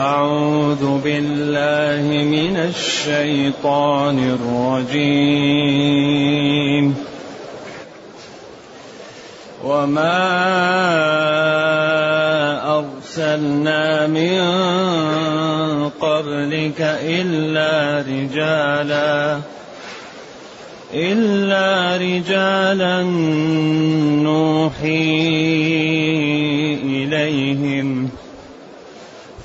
أعوذ بالله من الشيطان الرجيم. وما أرسلنا من قبلك إلا رجالا إلا رجالا نوحي إليهم.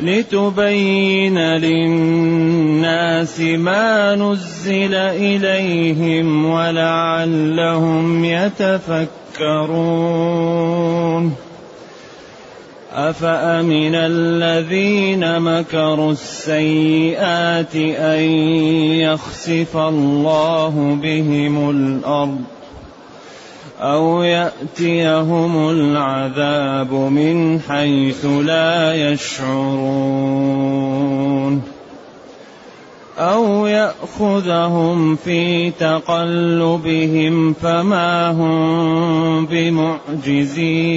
لتبين للناس ما نزل إليهم ولعلهم يتفكرون. أفأمن الذين مكروا السيئات أن يخسف الله بهم الأرض؟ أو يأتيهم العذاب من حيث لا يشعرون أو يأخذهم في تقلبهم فما هم بمعجزين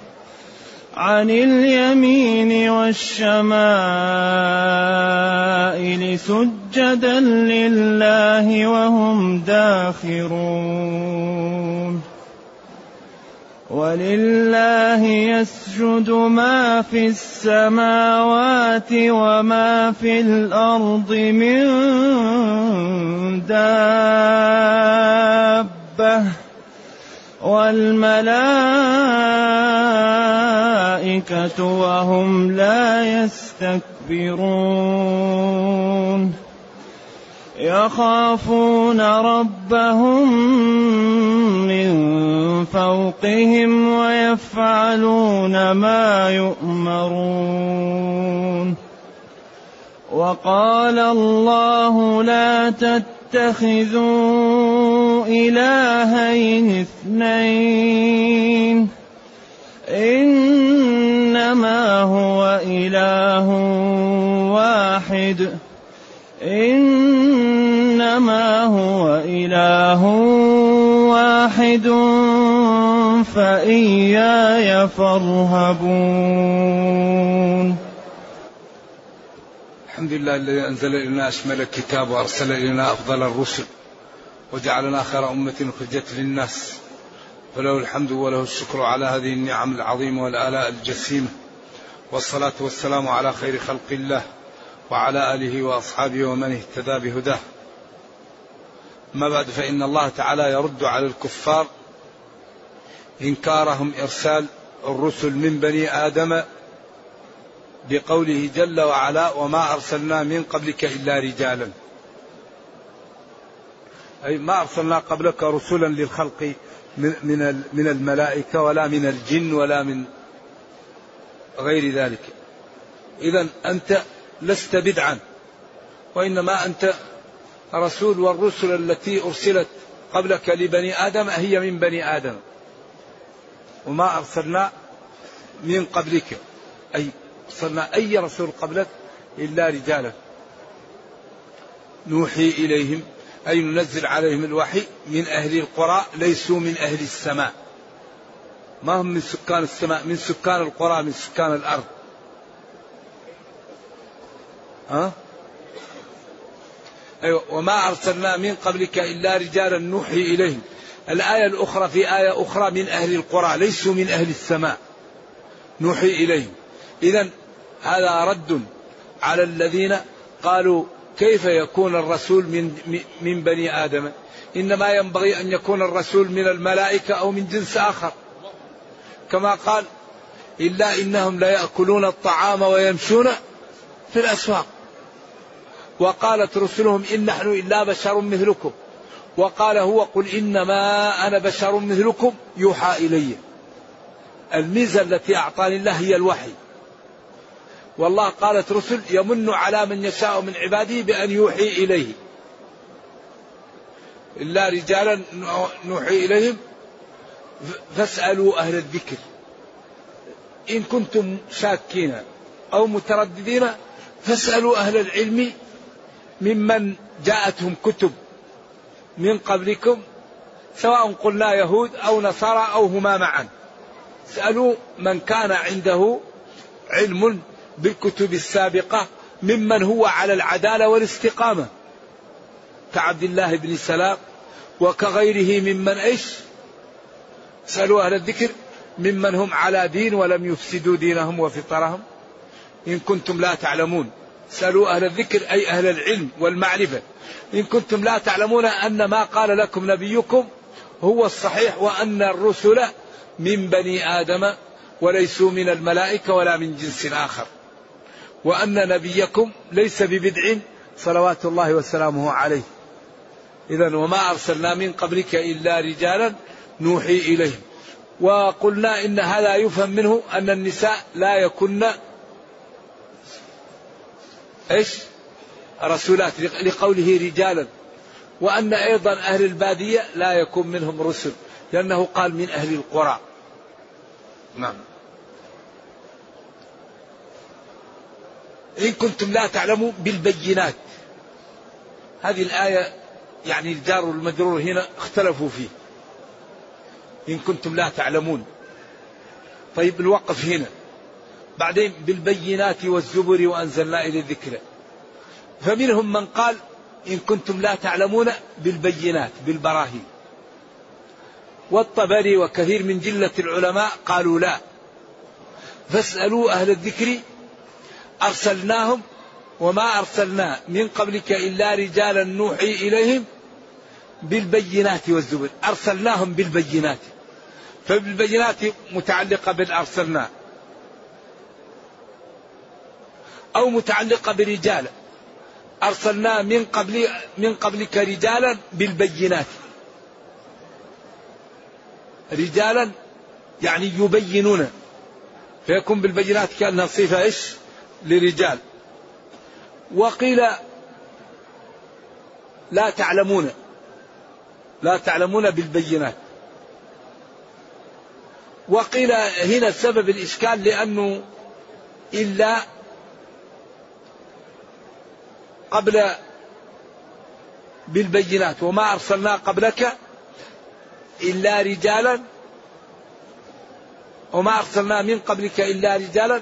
عن اليمين والشمائل سجدا لله وهم داخرون. ولله يسجد ما في السماوات وما في الأرض من دابة. والملائكة وهم لا يستكبرون. يخافون ربهم من فوقهم ويفعلون ما يؤمرون. وقال الله لا تتخذوا إلهين اثنين. إنما هو إله واحد. إنما هو إله واحد. فإياي فارهبون. الحمد لله الذي أنزل إلينا أشمل الكتاب وأرسل إلينا أفضل الرسل. وجعلنا خير أمة أخرجت للناس. فله الحمد وله الشكر على هذه النعم العظيمة والآلاء الجسيمة. والصلاة والسلام على خير خلق الله وعلى آله وأصحابه ومن اهتدى بهداه. ما بعد فإن الله تعالى يرد على الكفار إنكارهم إرسال الرسل من بني آدم بقوله جل وعلا وما أرسلنا من قبلك إلا رجالا. أي ما أرسلنا قبلك رسلا للخلق من من الملائكة ولا من الجن ولا من غير ذلك. إذا أنت لست بدعا وإنما أنت رسول والرسل التي أرسلت قبلك لبني آدم هي من بني آدم وما أرسلنا من قبلك. أي أرسلنا أي رسول قبلك إلا رجالا. نوحي إليهم أي ننزل عليهم الوحي من أهل القرى ليسوا من أهل السماء. ما هم من سكان السماء من سكان القرى من سكان الأرض. ها؟ أيوة وما أرسلنا من قبلك إلا رجالا نوحي إليهم. الآية الأخرى في آية أخرى من أهل القرى ليسوا من أهل السماء. نوحي إليهم. إذا هذا رد على الذين قالوا كيف يكون الرسول من من بني آدم؟ إنما ينبغي أن يكون الرسول من الملائكة أو من جنس آخر. كما قال إلا إنهم ليأكلون الطعام ويمشون في الأسواق. وقالت رسلهم إن نحن إلا بشر مثلكم. وقال هو قل إنما أنا بشر مثلكم يوحى إلي. الميزة التي أعطاني الله هي الوحي. والله قالت رسل يمن على من يشاء من عباده بأن يوحي إليه. إلا رجالا نوحي إليهم. فاسألوا أهل الذكر. إن كنتم شاكين أو مترددين فاسألوا أهل العلم ممن جاءتهم كتب من قبلكم سواء قلنا يهود أو نصارى أو هما معا. اسألوا من كان عنده علم بالكتب السابقة ممن هو على العدالة والاستقامة. كعبد الله بن سلام وكغيره ممن إيش؟ سألوا أهل الذكر ممن هم على دين ولم يفسدوا دينهم وفطرهم. إن كنتم لا تعلمون. سألوا أهل الذكر أي أهل العلم والمعرفة. إن كنتم لا تعلمون أن ما قال لكم نبيكم هو الصحيح وأن الرسل من بني آدم وليسوا من الملائكة ولا من جنس آخر. وأن نبيكم ليس ببدع صلوات الله وسلامه عليه. إذا وما أرسلنا من قبلك إلا رجالا نوحي إليهم. وقلنا إن هذا يفهم منه أن النساء لا يكن إيش؟ رسولات لقوله رجالا. وأن أيضا أهل البادية لا يكون منهم رسل لأنه قال من أهل القرى. نعم. إن كنتم لا تعلموا بالبينات. هذه الآية يعني الجار والمجرور هنا اختلفوا فيه. إن كنتم لا تعلمون. طيب الوقف هنا. بعدين بالبينات والزبر وأنزلنا إلى الذكر. فمنهم من قال إن كنتم لا تعلمون بالبينات بالبراهين. والطبري وكثير من جلة العلماء قالوا لا. فاسألوا أهل الذكر أرسلناهم وما أرسلنا من قبلك إلا رجالا نوحي إليهم بالبينات والزبر. أرسلناهم بالبينات. فبالبينات متعلقة بالأرسلنا أو متعلقة برجال. أرسلنا من قبل من قبلك رجالا بالبينات. رجالا يعني يبينون. فيكون بالبينات كأنها صفة إيش؟ لرجال وقيل لا تعلمون لا تعلمون بالبينات. وقيل هنا سبب الإشكال لأنه إلا قبل بالبينات وما أرسلنا قبلك إلا رجالا وما أرسلنا من قبلك إلا رجالا.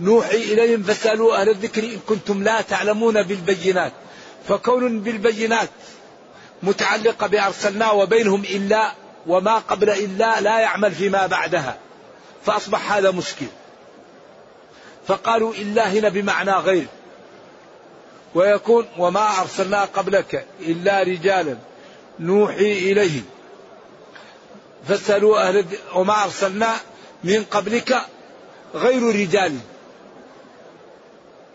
نوحي إليهم فاسألوا أهل الذكر إن كنتم لا تعلمون بالبينات فكون بالبينات متعلقة بأرسلنا وبينهم إلا وما قبل إلا لا يعمل فيما بعدها فأصبح هذا مشكل. فقالوا إلا هنا بمعنى غير. ويكون وما أرسلنا قبلك إلا رجالا نوحي إليهم. فاسألوا أهل وما أرسلنا من قبلك غير رجال.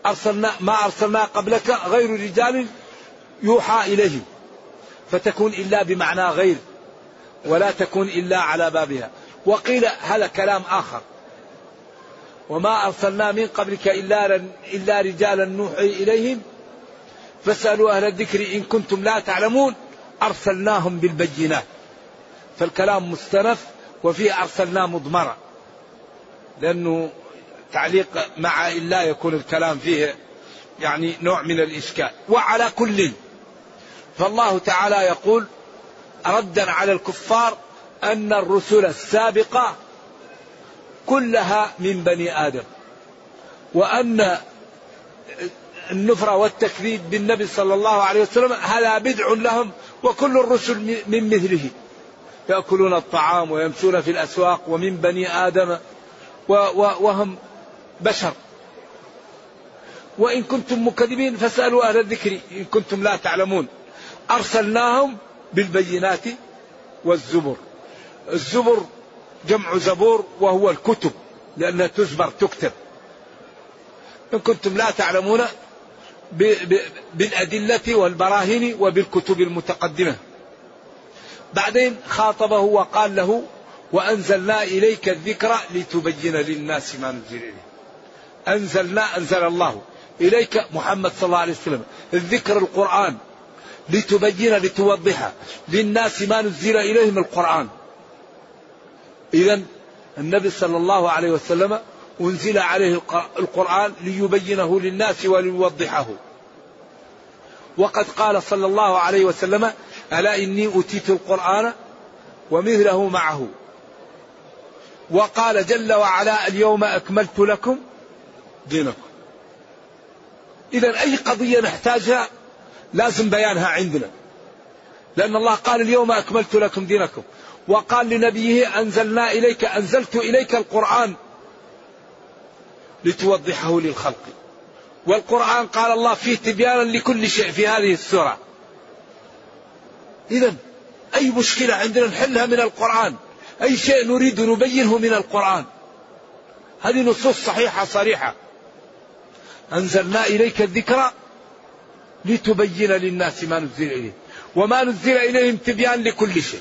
أرسلنا ما أرسلنا قبلك غير رجال يوحى إليهم فتكون إلا بمعنى غير ولا تكون إلا على بابها. وقيل هذا كلام آخر. وما أرسلنا من قبلك إلا, إلا رجالا نوحي إليهم. فاسألوا أهل الذكر إن كنتم لا تعلمون. أرسلناهم بالبينات. فالكلام مستنف وفيه أرسلنا مضمرة. لأنه تعليق مع إلا يكون الكلام فيه يعني نوع من الإشكال. وعلى كل فالله تعالى يقول ردا على الكفار أن الرسل السابقة كلها من بني آدم وأن النفرة والتكذيب بالنبي صلى الله عليه وسلم هذا بدع لهم وكل الرسل من مثله يأكلون الطعام ويمشون في الأسواق ومن بني آدم وهم بشر. وإن كنتم مكذبين فاسألوا أهل الذكر إن كنتم لا تعلمون. أرسلناهم بالبينات والزبر. الزبر جمع زبور وهو الكتب لأنها تزبر تكتب. إن كنتم لا تعلمون بالأدلة والبراهين وبالكتب المتقدمة. بعدين خاطبه وقال له وأنزلنا إليك الذكر لتبين للناس ما نزل إليه أنزلنا أنزل الله إليك محمد صلى الله عليه وسلم. الذكر القرآن لتبين لتوضح للناس ما نزل إليهم القرآن. إذا النبي صلى الله عليه وسلم أنزل عليه القرآن ليبينه للناس وليوضحه. وقد قال صلى الله عليه وسلم ألا إني أوتيت القرآن ومثله معه. وقال جل وعلا اليوم أكملت لكم دينكم. إذا أي قضية نحتاجها لازم بيانها عندنا. لأن الله قال اليوم أكملت لكم دينكم. وقال لنبيه أنزلنا إليك أنزلت إليك القرآن لتوضحه للخلق. والقرآن قال الله فيه تبيانا لكل شيء في هذه السورة. إذا أي مشكلة عندنا نحلها من القرآن. أي شيء نريد نبينه من القرآن. هذه نصوص صحيحة صريحة. أنزلنا إليك الذكر لتبين للناس ما نزل إليه. وما نزل إليهم تبيان لكل شيء.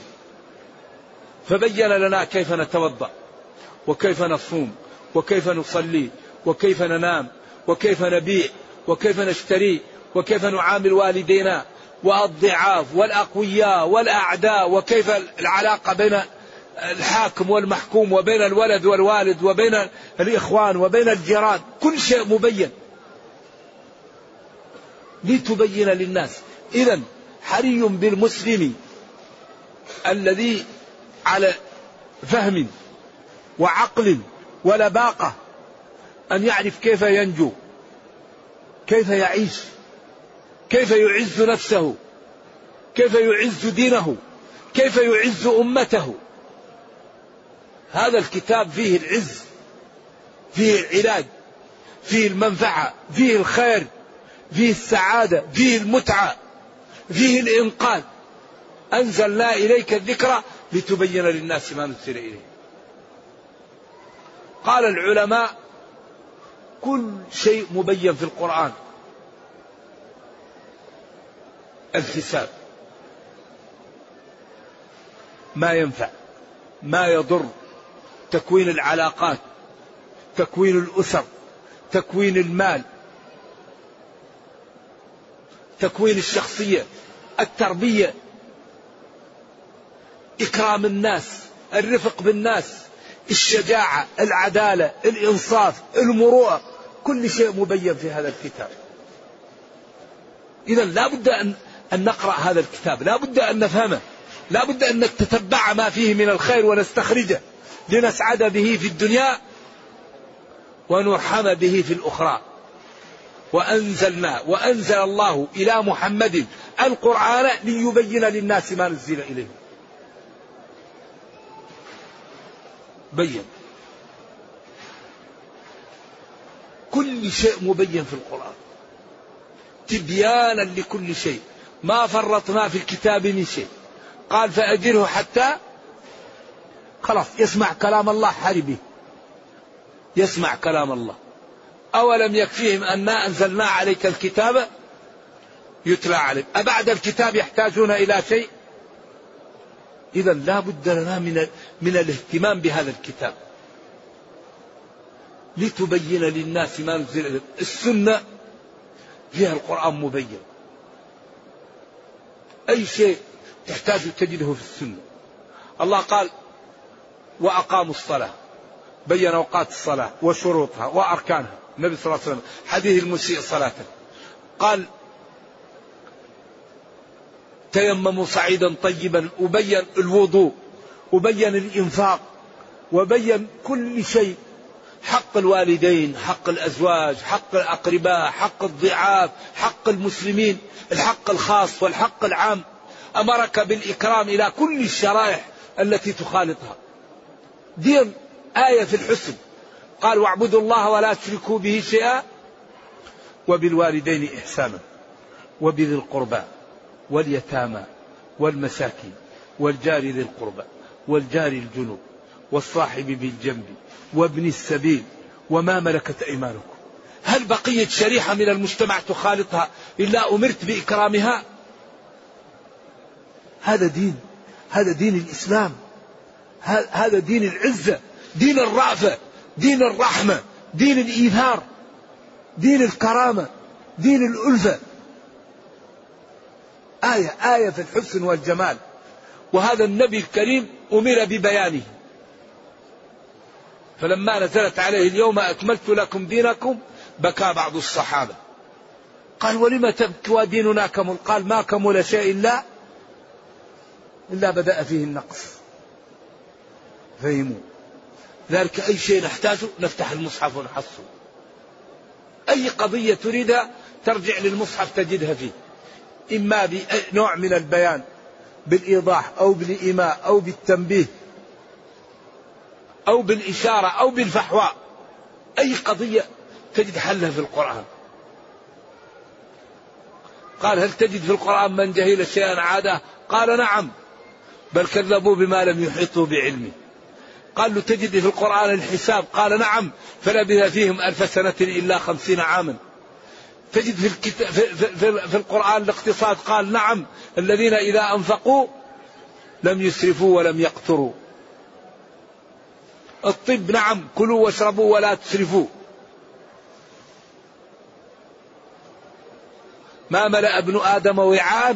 فبين لنا كيف نتوضأ وكيف نصوم وكيف نصلي وكيف ننام وكيف نبيع وكيف نشتري وكيف نعامل والدينا والضعاف والأقوياء والأعداء وكيف العلاقة بين الحاكم والمحكوم وبين الولد والوالد وبين الإخوان وبين الجيران. كل شيء مبين. لتبين للناس. إذا حري بالمسلم الذي على فهم وعقل ولباقة أن يعرف كيف ينجو كيف يعيش كيف يعز نفسه كيف يعز دينه كيف يعز أمته. هذا الكتاب فيه العز فيه العلاج فيه المنفعة فيه الخير. فيه السعادة فيه المتعة فيه الإنقاذ. أنزلنا إليك الذكر لتبين للناس ما نزل إليه قال العلماء كل شيء مبين في القرآن. الحساب ما ينفع ما يضر. تكوين العلاقات تكوين الأسر تكوين المال تكوين الشخصية التربية إكرام الناس الرفق بالناس الشجاعة العدالة الإنصاف المروءة كل شيء مبين في هذا الكتاب. إذا لا بد أن, أن نقرأ هذا الكتاب لا بد أن نفهمه لا بد أن نتتبع ما فيه من الخير ونستخرجه لنسعد به في الدنيا ونرحم به في الأخرى. وأنزلنا وأنزل الله إلى محمد القرآن ليبين للناس ما نزل إليه. بين. كل شيء مبين في القرآن. تبيانا لكل شيء. ما فرطنا في الكتاب من شيء. قال فأجره حتى خلاص يسمع كلام الله حربه يسمع كلام الله. أولم يكفيهم أنا أنزلنا عليك الكتاب يتلى عليك. أبعد الكتاب يحتاجون إلى شيء؟ إذا لا بد لنا من, من الاهتمام بهذا الكتاب. لتبين للناس ما نزل السنة فيها القرآن مبين. أي شيء تحتاج تجده في السنة. الله قال وأقاموا الصلاة. بين أوقات الصلاة وشروطها وأركانها. النبي صلى الله عليه وسلم حديث المسيء صلاة. قال تيمموا صعيدا طيبا وبين الوضوء وبين الإنفاق وبين كل شيء حق الوالدين حق الأزواج حق الأقرباء حق الضعاف حق المسلمين الحق الخاص والحق العام. أمرك بالإكرام إلى كل الشرائح التي تخالطها. دين آية في الحسن. قال واعبدوا الله ولا تشركوا به شيئا وبالوالدين إحسانا وبذي القربى واليتامى والمساكين والجار ذي القربى والجار الجنوب والصاحب بالجنب وابن السبيل وما ملكت أيمانكم. هل بقيت شريحة من المجتمع تخالطها إلا أمرت بإكرامها؟ هذا دين هذا دين الإسلام هذا دين العزة. دين الرأفة دين الرحمة دين الإيثار دين الكرامة دين الألفة. آية آية في الحسن والجمال. وهذا النبي الكريم أمر ببيانه. فلما نزلت عليه اليوم أكملت لكم دينكم بكى بعض الصحابة. قال ولم تبكي وديننا كمل؟ قال ما كمل شيء إلا إلا بدأ فيه النقص. فهموا. ذلك أي شيء نحتاجه نفتح المصحف ونحصه. أي قضية تريدها ترجع للمصحف تجدها فيه. إما بنوع من البيان بالإيضاح أو بالإيماء أو بالتنبيه أو بالإشارة أو بالفحواء. أي قضية تجد حلها في القرآن. قال هل تجد في القرآن من جهل شيئا عاده قال نعم بل كذبوا بما لم يحيطوا بعلمه. قال له تجد في القرآن الحساب؟ قال نعم فلبث فيهم ألف سنة إلا خمسين عاما. تجد في, الكتاب في, في, في القرآن الاقتصاد قال نعم الذين إذا أنفقوا لم يسرفوا ولم يقتروا. الطب نعم كلوا واشربوا ولا تسرفوا. ما ملأ ابن آدم وعاء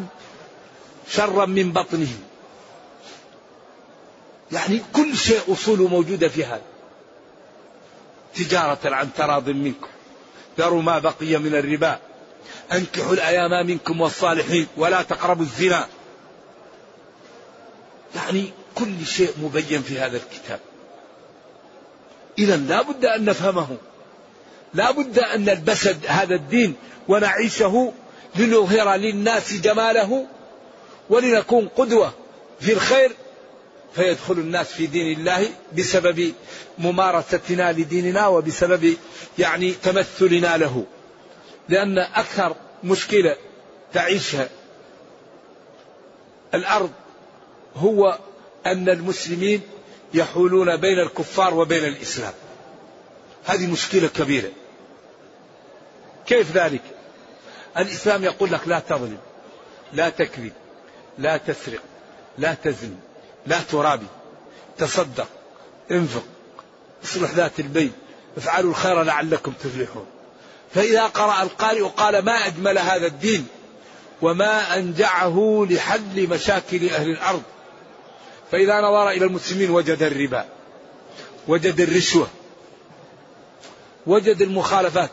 شرا من بطنه. يعني كل شيء أصوله موجودة في هذا. تجارة عن تراض منكم. ذروا ما بقي من الربا. أنكحوا الأيام منكم والصالحين ولا تقربوا الزنا. يعني كل شيء مبين في هذا الكتاب. إذا لا بد أن نفهمه. لا بد أن نلبس هذا الدين ونعيشه لنظهر للناس جماله ولنكون قدوة في الخير فيدخل الناس في دين الله بسبب ممارستنا لديننا وبسبب يعني تمثلنا له. لأن أكثر مشكلة تعيشها الأرض هو أن المسلمين يحولون بين الكفار وبين الإسلام. هذه مشكلة كبيرة. كيف ذلك؟ الإسلام يقول لك لا تظلم لا تكذب لا تسرق لا تزن لا ترابي تصدق انفق اصلح ذات البين افعلوا الخير لعلكم تفلحون. فإذا قرأ القارئ قال ما أجمل هذا الدين وما أنجعه لحل مشاكل أهل الأرض. فإذا نظر إلى المسلمين وجد الربا وجد الرشوة وجد المخالفات.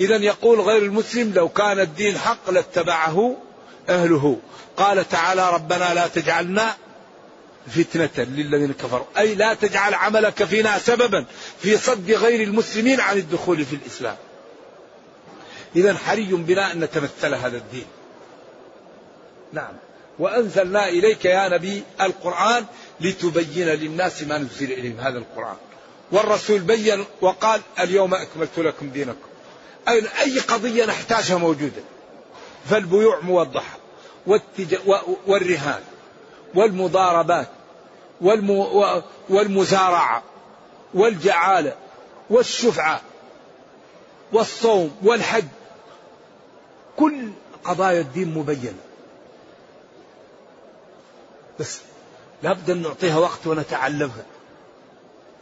إذا يقول غير المسلم لو كان الدين حق لاتبعه أهله. قال تعالى ربنا لا تجعلنا فتنة للذين كفروا. أي لا تجعل عملك فينا سببا في صد غير المسلمين عن الدخول في الإسلام. إذا حري بنا أن نتمثل هذا الدين. نعم. وأنزلنا إليك يا نبي القرآن لتبين للناس ما نزل إليهم هذا القرآن. والرسول بين وقال اليوم أكملت لكم دينكم. أي أي قضية نحتاجها موجودة. فالبيوع موضحة. والرهان. والمضاربات والم... والمزارعة والجعالة والشفعة والصوم والحج. كل قضايا الدين مبينة. بس لابد أن نعطيها وقت ونتعلمها.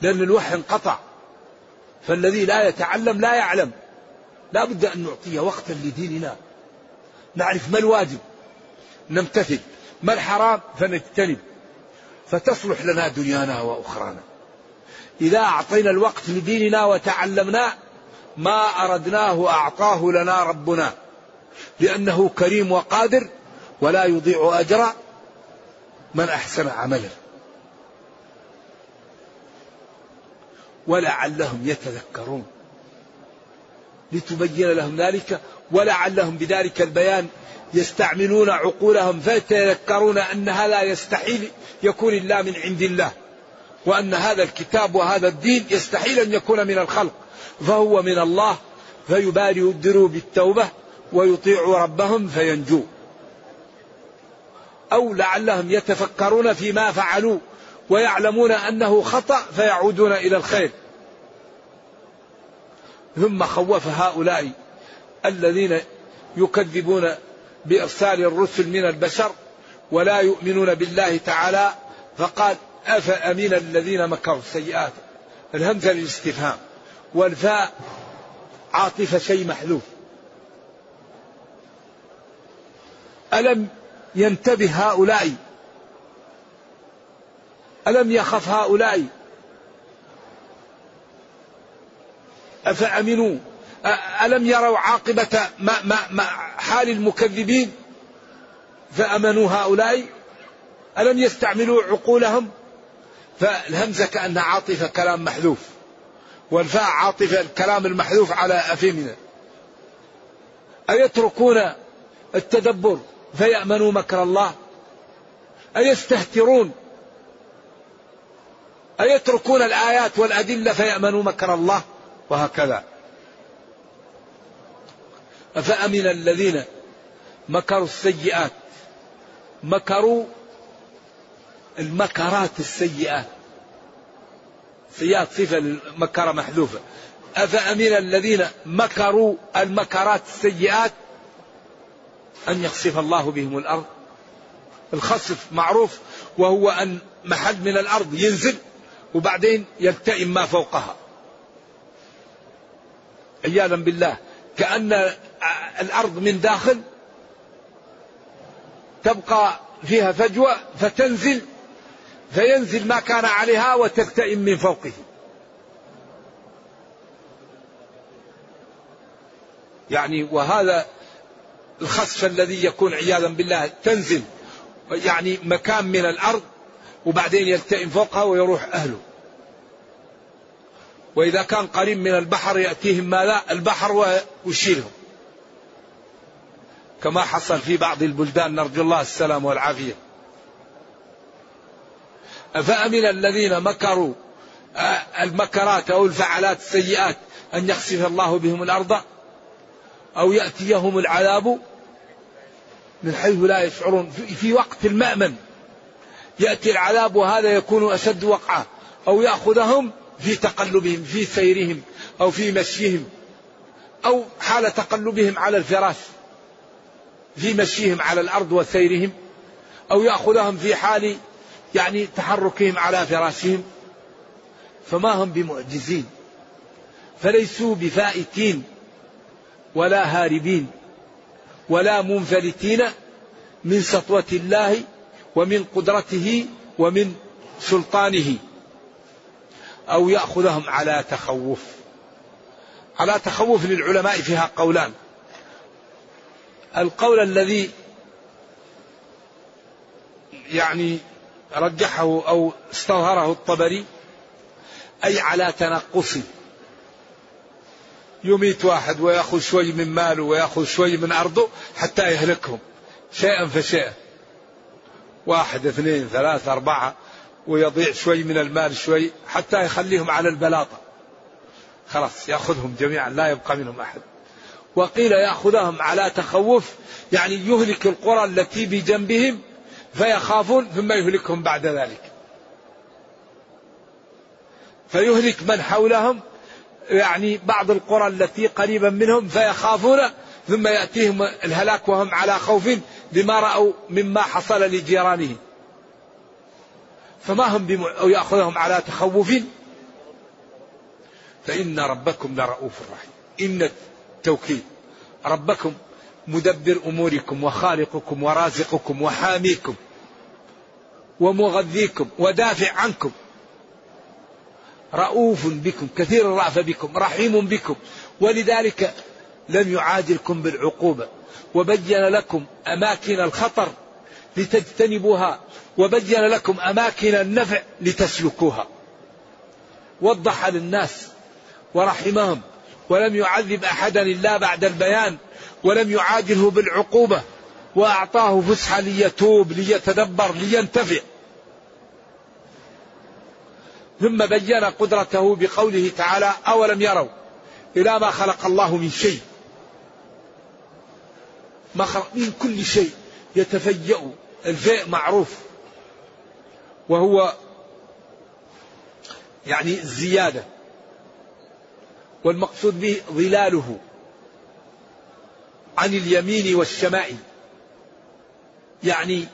لأن الوحي انقطع. فالذي لا يتعلم لا يعلم. لا بد أن نعطيها وقتا لديننا. نعرف ما الواجب. نمتثل. ما الحرام؟ فنجتنب. فتصلح لنا دنيانا وأخرانا. إذا أعطينا الوقت لديننا وتعلمنا ما أردناه أعطاه لنا ربنا. لأنه كريم وقادر ولا يضيع أجر من أحسن عملا ولعلهم يتذكرون. لتبين لهم ذلك ولعلهم بذلك البيان يستعملون عقولهم فيتذكرون أن هذا يستحيل يكون إلا من عند الله وأن هذا الكتاب وهذا الدين يستحيل أن يكون من الخلق فهو من الله فيبادروا بالتوبة ويطيعوا ربهم فينجوا أو لعلهم يتفكرون فيما فعلوا ويعلمون أنه خطأ فيعودون إلى الخير. ثم خوف هؤلاء الذين يكذبون بإرسال الرسل من البشر ولا يؤمنون بالله تعالى فقال أفأمن الذين مكروا السيئات؟ الهمزة للاستفهام. والفاء عاطفة شيء محذوف. ألم ينتبه هؤلاء؟ ألم يخف هؤلاء؟ أفأمنوا؟ ألم يروا عاقبة ما ما ما حال المكذبين؟ فأمنوا هؤلاء. ألم يستعملوا عقولهم؟ فالهمزة كأنها عاطفة كلام محذوف. والفاء عاطفة الكلام المحذوف على أفهمنا. أيتركون التدبر فيأمنوا مكر الله؟ أيستهترون؟ أيتركون الآيات والأدلة فيأمنوا مكر الله؟ وهكذا. أفأمن الذين مكروا السيئات؟ مكروا المكرات السيئات. سيئات صفة المكرة محذوفة. أفأمن الذين مكروا المكرات السيئات؟ أن يخسف الله بهم الأرض. الخسف معروف وهو أن محل من الأرض ينزل وبعدين يلتئم ما فوقها. عياذا بالله. كأن الأرض من داخل تبقى فيها فجوة فتنزل فينزل ما كان عليها وتلتئم من فوقه. يعني وهذا الخسف الذي يكون عياذا بالله تنزل يعني مكان من الأرض وبعدين يلتئم فوقها ويروح أهله. وإذا كان قريب من البحر يأتيهم ماذا؟ البحر ويشيلهم. كما حصل في بعض البلدان نرجو الله السلام والعافية. أفأمن الذين مكروا المكرات أو الفعلات السيئات أن يخسف الله بهم الأرض؟ أو يأتيهم العذاب من حيث لا يشعرون؟ في وقت المأمن يأتي العذاب وهذا يكون أشد وقعة. أو يأخذهم في تقلبهم في سيرهم أو في مشيهم أو حال تقلبهم على الفراش. في مشيهم على الأرض وسيرهم أو يأخذهم في حال يعني تحركهم على فراشهم فما هم بمعجزين فليسوا بفائتين ولا هاربين ولا منفلتين من سطوة الله ومن قدرته ومن سلطانه أو يأخذهم على تخوف. على تخوف للعلماء فيها قولان. القول الذي يعني رجحه أو استظهره الطبري أي على تنقص. يميت واحد ويأخذ شوي من ماله ويأخذ شوي من أرضه حتى يهلكهم. شيئا فشيئا. واحد اثنين ثلاثة أربعة ويضيع شوي من المال شوي حتى يخليهم على البلاطة. خلاص يأخذهم جميعا لا يبقى منهم أحد. وقيل يأخذهم على تخوف يعني يهلك القرى التي بجنبهم فيخافون ثم يهلكهم بعد ذلك. فيهلك من حولهم يعني بعض القرى التي قريبا منهم فيخافون ثم يأتيهم الهلاك وهم على خوف بما رأوا مما حصل لجيرانهم. فما هم بم... أو يأخذهم على تخوف؟ فإن ربكم لرؤوف رحيم. إن التوكيد. ربكم مدبر أموركم وخالقكم ورازقكم وحاميكم ومغذيكم ودافع عنكم. رؤوف بكم كثير الرأفة بكم رحيم بكم. ولذلك لم يعاجلكم بالعقوبة. وبين لكم أماكن الخطر لتجتنبوها. وبين لكم أماكن النفع لتسلكوها. وضح للناس ورحمهم ولم يعذب أحدا إلا بعد البيان ولم يعاجله بالعقوبة وأعطاه فسحة ليتوب ليتدبر لينتفع. ثم بين قدرته بقوله تعالى أولم يروا إلى ما خلق الله من شيء؟ ما خلق من كل شيء يتفيأ الفيء معروف. وهو يعني الزيادة والمقصود به ظلاله عن اليمين والشمائل يعني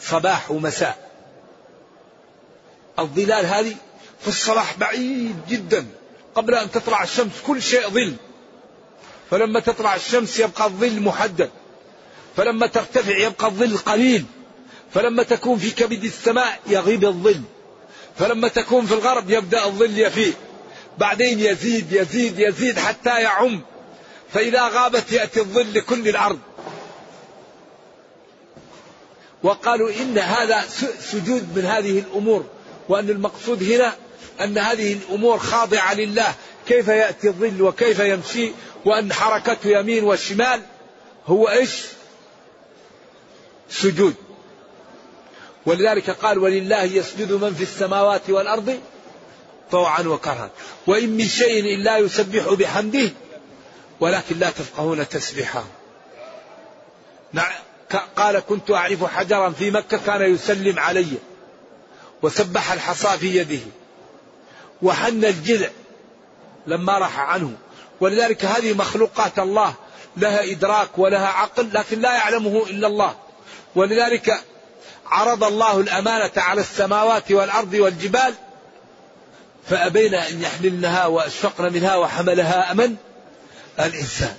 صباح ومساء. الظلال هذه في الصباح بعيد جدا. قبل أن تطلع الشمس كل شيء ظل. فلما تطلع الشمس يبقى الظل محدد. فلما ترتفع يبقى الظل قليل. فلما تكون في كبد السماء يغيب الظل. فلما تكون في الغرب يبدأ الظل يفيء بعدين يزيد يزيد يزيد حتى يعم. فإذا غابت يأتي الظل لكل الأرض. وقالوا إن هذا سجود من هذه الأمور. وأن المقصود هنا أن هذه الأمور خاضعة لله. كيف يأتي الظل وكيف يمشي؟ وأن حركته يمين وشمال هو إيش؟ سجود. ولذلك قال ولله يسجد من في السماوات والأرض طوعا وكرها. وإن من شيء إلا يسبح بحمده ولكن لا تفقهون تسبيحه. قال كنت أعرف حجرا في مكة كان يسلم علي وسبح الحصى في يده وحن الجذع لما راح عنه. ولذلك هذه مخلوقات الله لها إدراك ولها عقل لكن لا يعلمه إلا الله. ولذلك عرض الله الأمانة على السماوات والأرض والجبال فأبين أن يحملنها وأشفقن منها وحملها أمن الإنسان.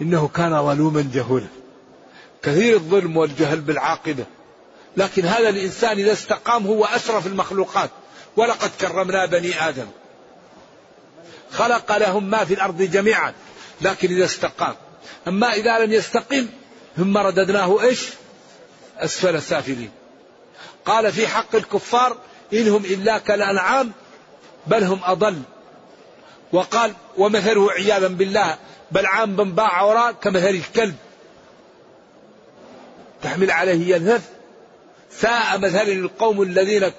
إنه كان ظلوما جهولا. كثير الظلم والجهل بالعاقبة. لكن هذا الإنسان إذا استقام هو أشرف المخلوقات. ولقد كرمنا بني آدم. خلق لهم ما في الأرض جميعا. لكن إذا استقام. أما إذا لم يستقم ثم رددناه إيش؟ أسفل سافلين قال في حق الكفار إنهم إلا كالأنعام بل هم أضل. وقال ومثله عياذا بالله بلعام بن باع وراء كمثل الكلب. تحمل عليه يلهث ساء مثل القوم الذين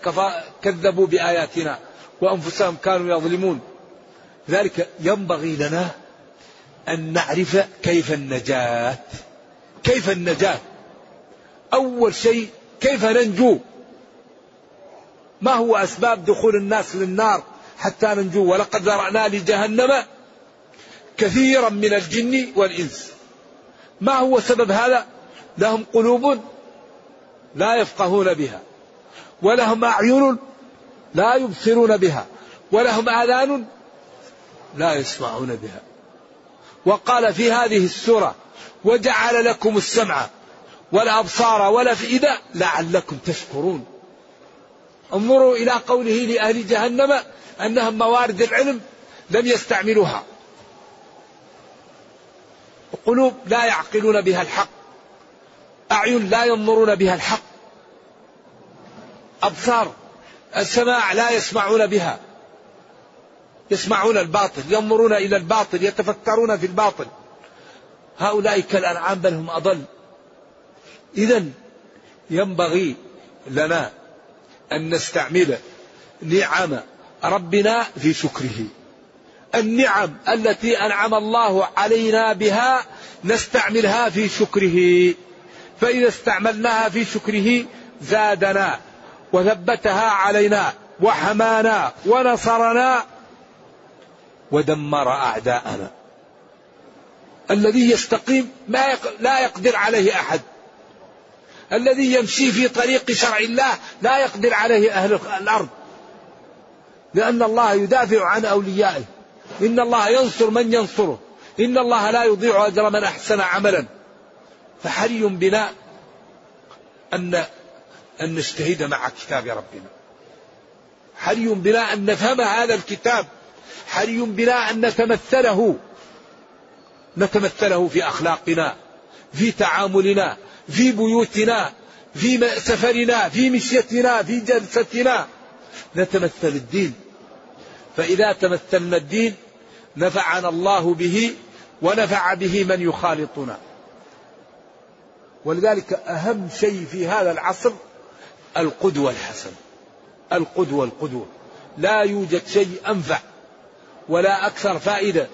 كذبوا بآياتنا وأنفسهم كانوا يظلمون. ذلك ينبغي لنا أن نعرف كيف النجاة. كيف النجاة؟ أول شيء كيف ننجو؟ ما هو أسباب دخول الناس للنار؟ حتى ننجو ولقد ذرأنا لجهنم كثيرا من الجن والإنس. ما هو سبب هذا؟ لهم قلوب لا يفقهون بها ولهم أعين لا يبصرون بها ولهم آذان لا يسمعون بها. وقال في هذه السورة وجعل لكم السمع والأبصار والأفئدة لعلكم تشكرون. انظروا إلى قوله لأهل جهنم أنهم موارد العلم لم يستعملوها. قلوب لا يعقلون بها الحق. أعين لا ينظرون بها الحق. أبصار السماع لا يسمعون بها. يسمعون الباطل ينظرون إلى الباطل يتفكرون في الباطل. هؤلاء كالأنعام بل هم أضل. إذا ينبغي لنا أن نستعمل نعم ربنا في شكره. النعم التي أنعم الله علينا بها نستعملها في شكره. فإذا استعملناها في شكره زادنا وثبتها علينا وحمانا ونصرنا ودمر أعداءنا. الذي يستقيم ما لا يقدر عليه أحد. الذي يمشي في طريق شرع الله لا يقدر عليه أهل الأرض. لأن الله يدافع عن أوليائه. إن الله ينصر من ينصره. إن الله لا يضيع أجر من أحسن عملا. فحري بنا أن أن نجتهد مع كتاب ربنا. حري بنا أن نفهم هذا الكتاب. حري بنا أن نتمثله. نتمثله في أخلاقنا في تعاملنا في بيوتنا في سفرنا في مشيتنا في جلستنا. نتمثل الدين. فإذا تمثلنا الدين نفعنا الله به ونفع به من يخالطنا. ولذلك أهم شيء في هذا العصر القدوة الحسنة. القدوة القدوة. لا يوجد شيء أنفع ولا أكثر فائدة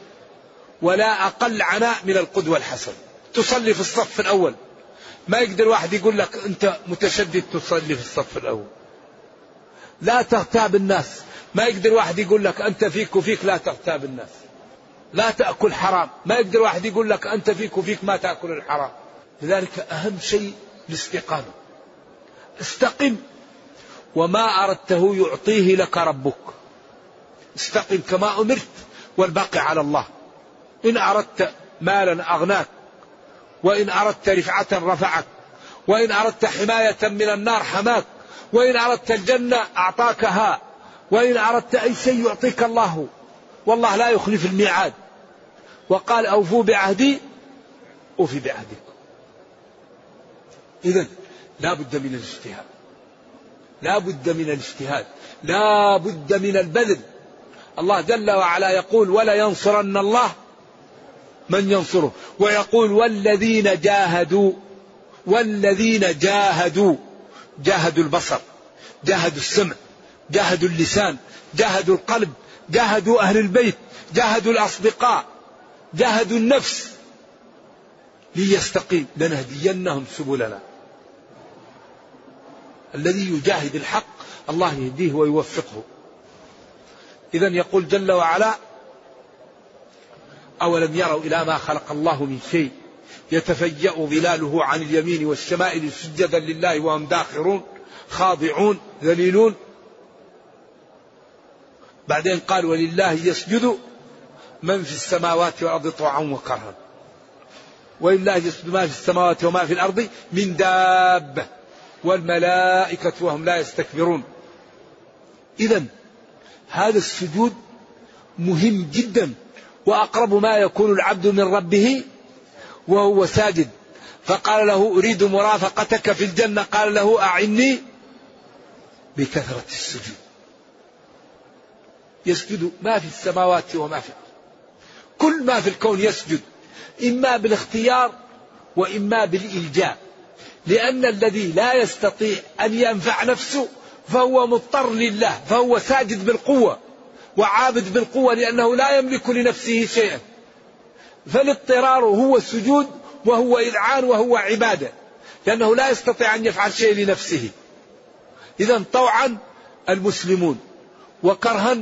ولا أقل عناء من القدوة الحسنة. تصلي في الصف الأول. ما يقدر واحد يقول لك أنت متشدد تصلي في الصف الأول. لا تغتاب الناس. ما يقدر واحد يقول لك أنت فيك وفيك لا تغتاب الناس. لا تأكل حرام. ما يقدر واحد يقول لك أنت فيك وفيك ما تأكل الحرام. لذلك أهم شيء الاستقامة. استقم. وما أردته يعطيه لك ربك. استقم كما أمرت والباقي على الله. إن أردت مالا أغناك. وإن أردت رفعة رفعك. وإن أردت حماية من النار حماك. وإن أردت الجنة أعطاكها. وإن أردت أي شيء يعطيك الله والله لا يخلف الميعاد. وقال أوفوا بعهدي أوفي بعهدكم. إذا لا بد من الاجتهاد. لا بد من الاجتهاد. لا بد من البذل. الله جل وعلا يقول ولا ينصرن الله من ينصره. ويقول والذين جاهدوا والذين جاهدوا. جاهدوا البصر جاهدوا السمع. جاهدوا اللسان جاهدوا القلب جاهدوا أهل البيت جاهدوا الأصدقاء جاهدوا النفس ليستقيم. لنهدينهم سبلنا. الذي يجاهد الحق الله يهديه ويوفقه. إذا يقول جل وعلا أولم يروا إلى ما خلق الله من شيء يتفيأ ظلاله عن اليمين والشمائل سجدا لله وهم داخرون خاضعون ذليلون؟ بعدين قال ولله يسجد من في السماوات والأرض طوعا وكرها. ولله يسجد ما في السماوات وما في الأرض من دابة والملائكة وهم لا يستكبرون. إذا هذا السجود مهم جدا وأقرب ما يكون العبد من ربه وهو ساجد. فقال له أريد مرافقتك في الجنة قال له أعني بكثرة السجود. يسجد ما في السماوات وما في كل ما في الكون يسجد إما بالاختيار وإما بالإلجاء. لأن الذي لا يستطيع أن ينفع نفسه فهو مضطر لله فهو ساجد بالقوة وعابد بالقوة لأنه لا يملك لنفسه شيئا. فالاضطرار هو السجود وهو إذعان وهو عبادة لأنه لا يستطيع أن يفعل شيء لنفسه. إذا طوعا المسلمون وكرها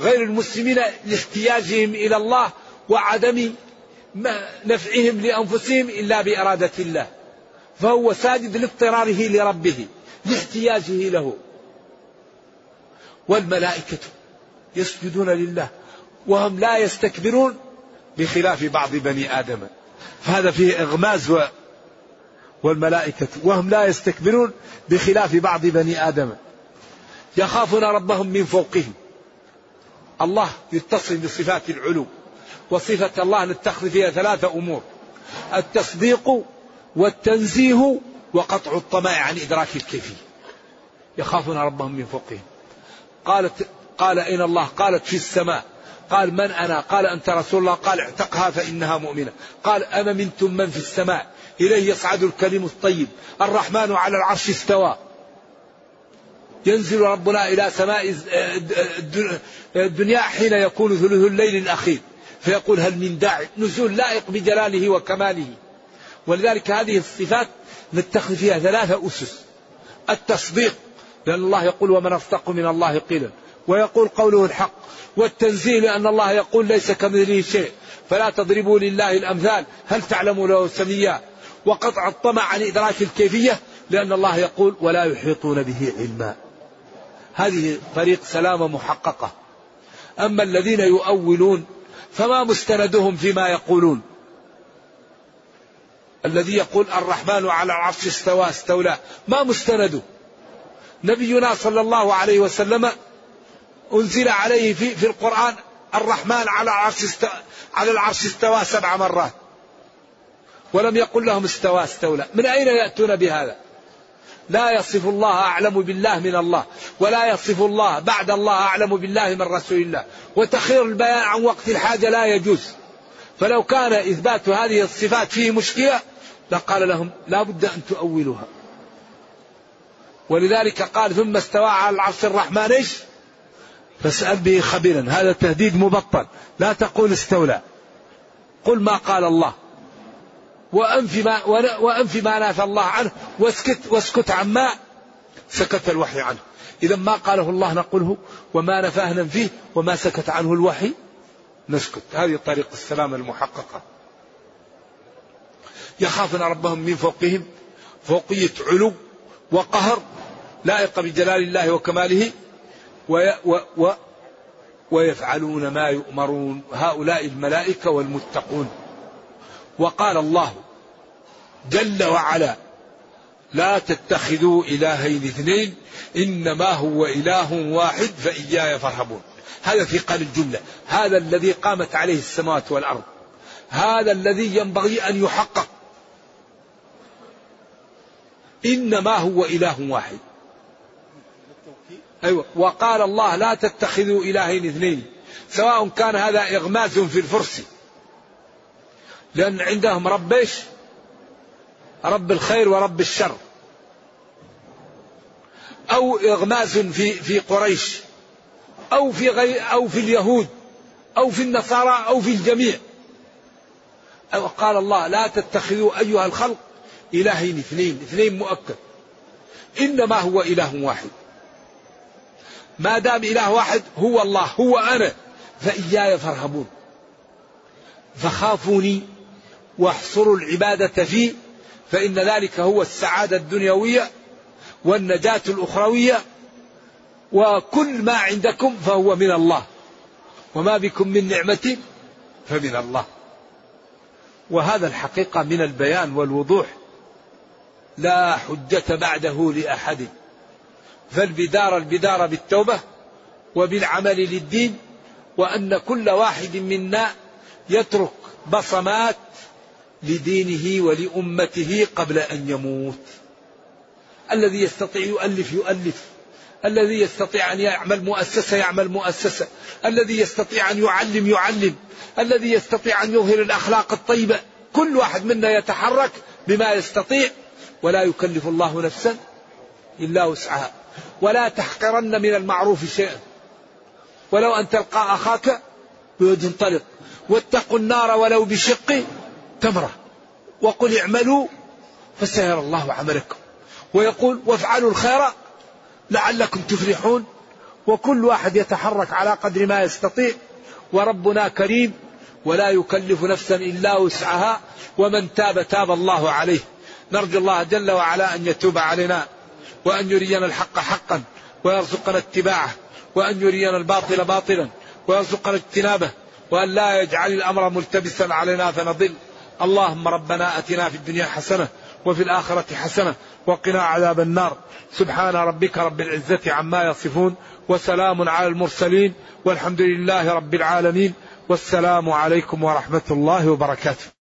غير المسلمين لاحتياجهم إلى الله وعدم نفعهم لأنفسهم إلا بإرادة الله. فهو ساجد لاضطراره لربه لاحتياجه له. والملائكة يسجدون لله وهم لا يستكبرون بخلاف بعض بني آدم. فهذا فيه إغماز و والملائكة وهم لا يستكبرون بخلاف بعض بني آدم. يخافون ربهم من فوقهم. الله يتصل بصفات العلو وصفة الله نتخذ فيها ثلاثة أمور التصديق والتنزيه وقطع الطمع عن إدراك الكيفية يخافون ربهم من فوقهم. قالت قال أين الله قالت في السماء قال من أنا؟ قال أنت رسول الله؟ قال اعتقها فإنها مؤمنة. قال أما منتم من في السماء؟ إليه يصعد الكلم الطيب. الرحمن على العرش استوى. ينزل ربنا إلى سماء الدنيا حين يكون ثلث الليل الأخير. فيقول هل من داعي نزول لائق بجلاله وكماله. ولذلك هذه الصفات نتخذ فيها ثلاثة أسس. التصديق لأن الله يقول ومن أصدق من الله قيلا. ويقول قوله الحق. والتنزيه لأن الله يقول ليس كمثله شيء. فلا تضربوا لله الأمثال. هل تعلموا له سميا؟ وقطع الطمع عن إدراك الكيفية لأن الله يقول ولا يحيطون به علما. هذه طريق سلامة محققة أما الذين يؤولون فما مستندهم فيما يقولون. الذي يقول الرحمن على العرش استوى استولى. ما مستنده. نبينا صلى الله عليه وسلم أنزل عليه في, في القرآن الرحمن على العرش استوى على العرش استوى سبع مرات. ولم يقل لهم استوى استولى. من أين يأتون بهذا؟ لا يصف الله أعلم بالله من الله ولا يصف الله بعد الله أعلم بالله من رسول الله. وتخير البيان عن وقت الحاجة لا يجوز. فلو كان إثبات هذه الصفات فيه مشكلة لقال لهم لا بد أن تؤولوها ولذلك قال ثم استوى على العرش الرحمن إيش؟ فاسأل به خبيرا. هذا تهديد مبطل. لا تقول استولى. قل ما قال الله. وأنفي ما, وأنفي ما نافى الله عنه واسكت واسكت عما سكت الوحي عنه. إذا ما قاله الله نقوله وما نفاه ننفيه وما سكت عنه الوحي نسكت. هذه طريق السلام المحققة. يخافون ربهم من فوقهم فوقية علو وقهر لائقة بجلال الله وكماله وي و و ويفعلون ما يؤمرون. هؤلاء الملائكة والمتقون. وقال الله جل وعلا لا تتخذوا إلهين اثنين إنما هو إله واحد فإياي فارهبون. هذا في قال الجملة. هذا الذي قامت عليه السماوات والأرض. هذا الذي ينبغي أن يحقق. إنما هو إله واحد. أيوة. وقال الله لا تتخذوا إلهين اثنين. سواء كان هذا إغماز في الفرس لأن عندهم رب إيش؟ رب الخير ورب الشر. أو إغماز في في قريش. أو في غير أو في اليهود. أو في النصارى. أو في الجميع. أو قال الله لا تتخذوا أيها الخلق إلهين اثنين. اثنين مؤكد. إنما هو إله واحد. ما دام إله واحد هو الله هو أنا فإياي فارهبون. فخافوني واحصروا العبادة فيه فإن ذلك هو السعادة الدنيوية والنجاة الأخروية وكل ما عندكم فهو من الله. وما بكم من نعمة فمن الله. وهذا الحقيقة من البيان والوضوح. لا حجة بعده لأحد. فالبدار البدار بالتوبة وبالعمل للدين وأن كل واحد منا يترك بصمات لدينه ولأمته قبل أن يموت. الذي يستطيع يؤلف يؤلف. الذي يستطيع أن يعمل مؤسسة يعمل مؤسسة. الذي يستطيع أن يعلم يعلم. الذي يستطيع أن يظهر الأخلاق الطيبة. كل واحد منا يتحرك بما يستطيع. ولا يكلف الله نفسا إلا وسعها. ولا تحقرن من المعروف شيئا. ولو أن تلقى أخاك بوجه طلق. واتقوا النار ولو بشق. تمرة وقل اعملوا فسيرى الله عملكم. ويقول وافعلوا الخير لعلكم تفلحون. وكل واحد يتحرك على قدر ما يستطيع. وربنا كريم ولا يكلف نفسا إلا وسعها. ومن تاب تاب الله عليه. نرجو الله جل وعلا أن يتوب علينا. وأن يرينا الحق حقا. ويرزقنا اتباعه. وأن يرينا الباطل باطلا. ويرزقنا اجتنابه. وأن لا يجعل الأمر ملتبسا علينا فنضل. اللهم ربنا آتنا في الدنيا حسنة وفي الآخرة حسنة وقنا عذاب النار. سبحان ربك رب العزة عما يصفون وسلام على المرسلين والحمد لله رب العالمين والسلام عليكم ورحمة الله وبركاته.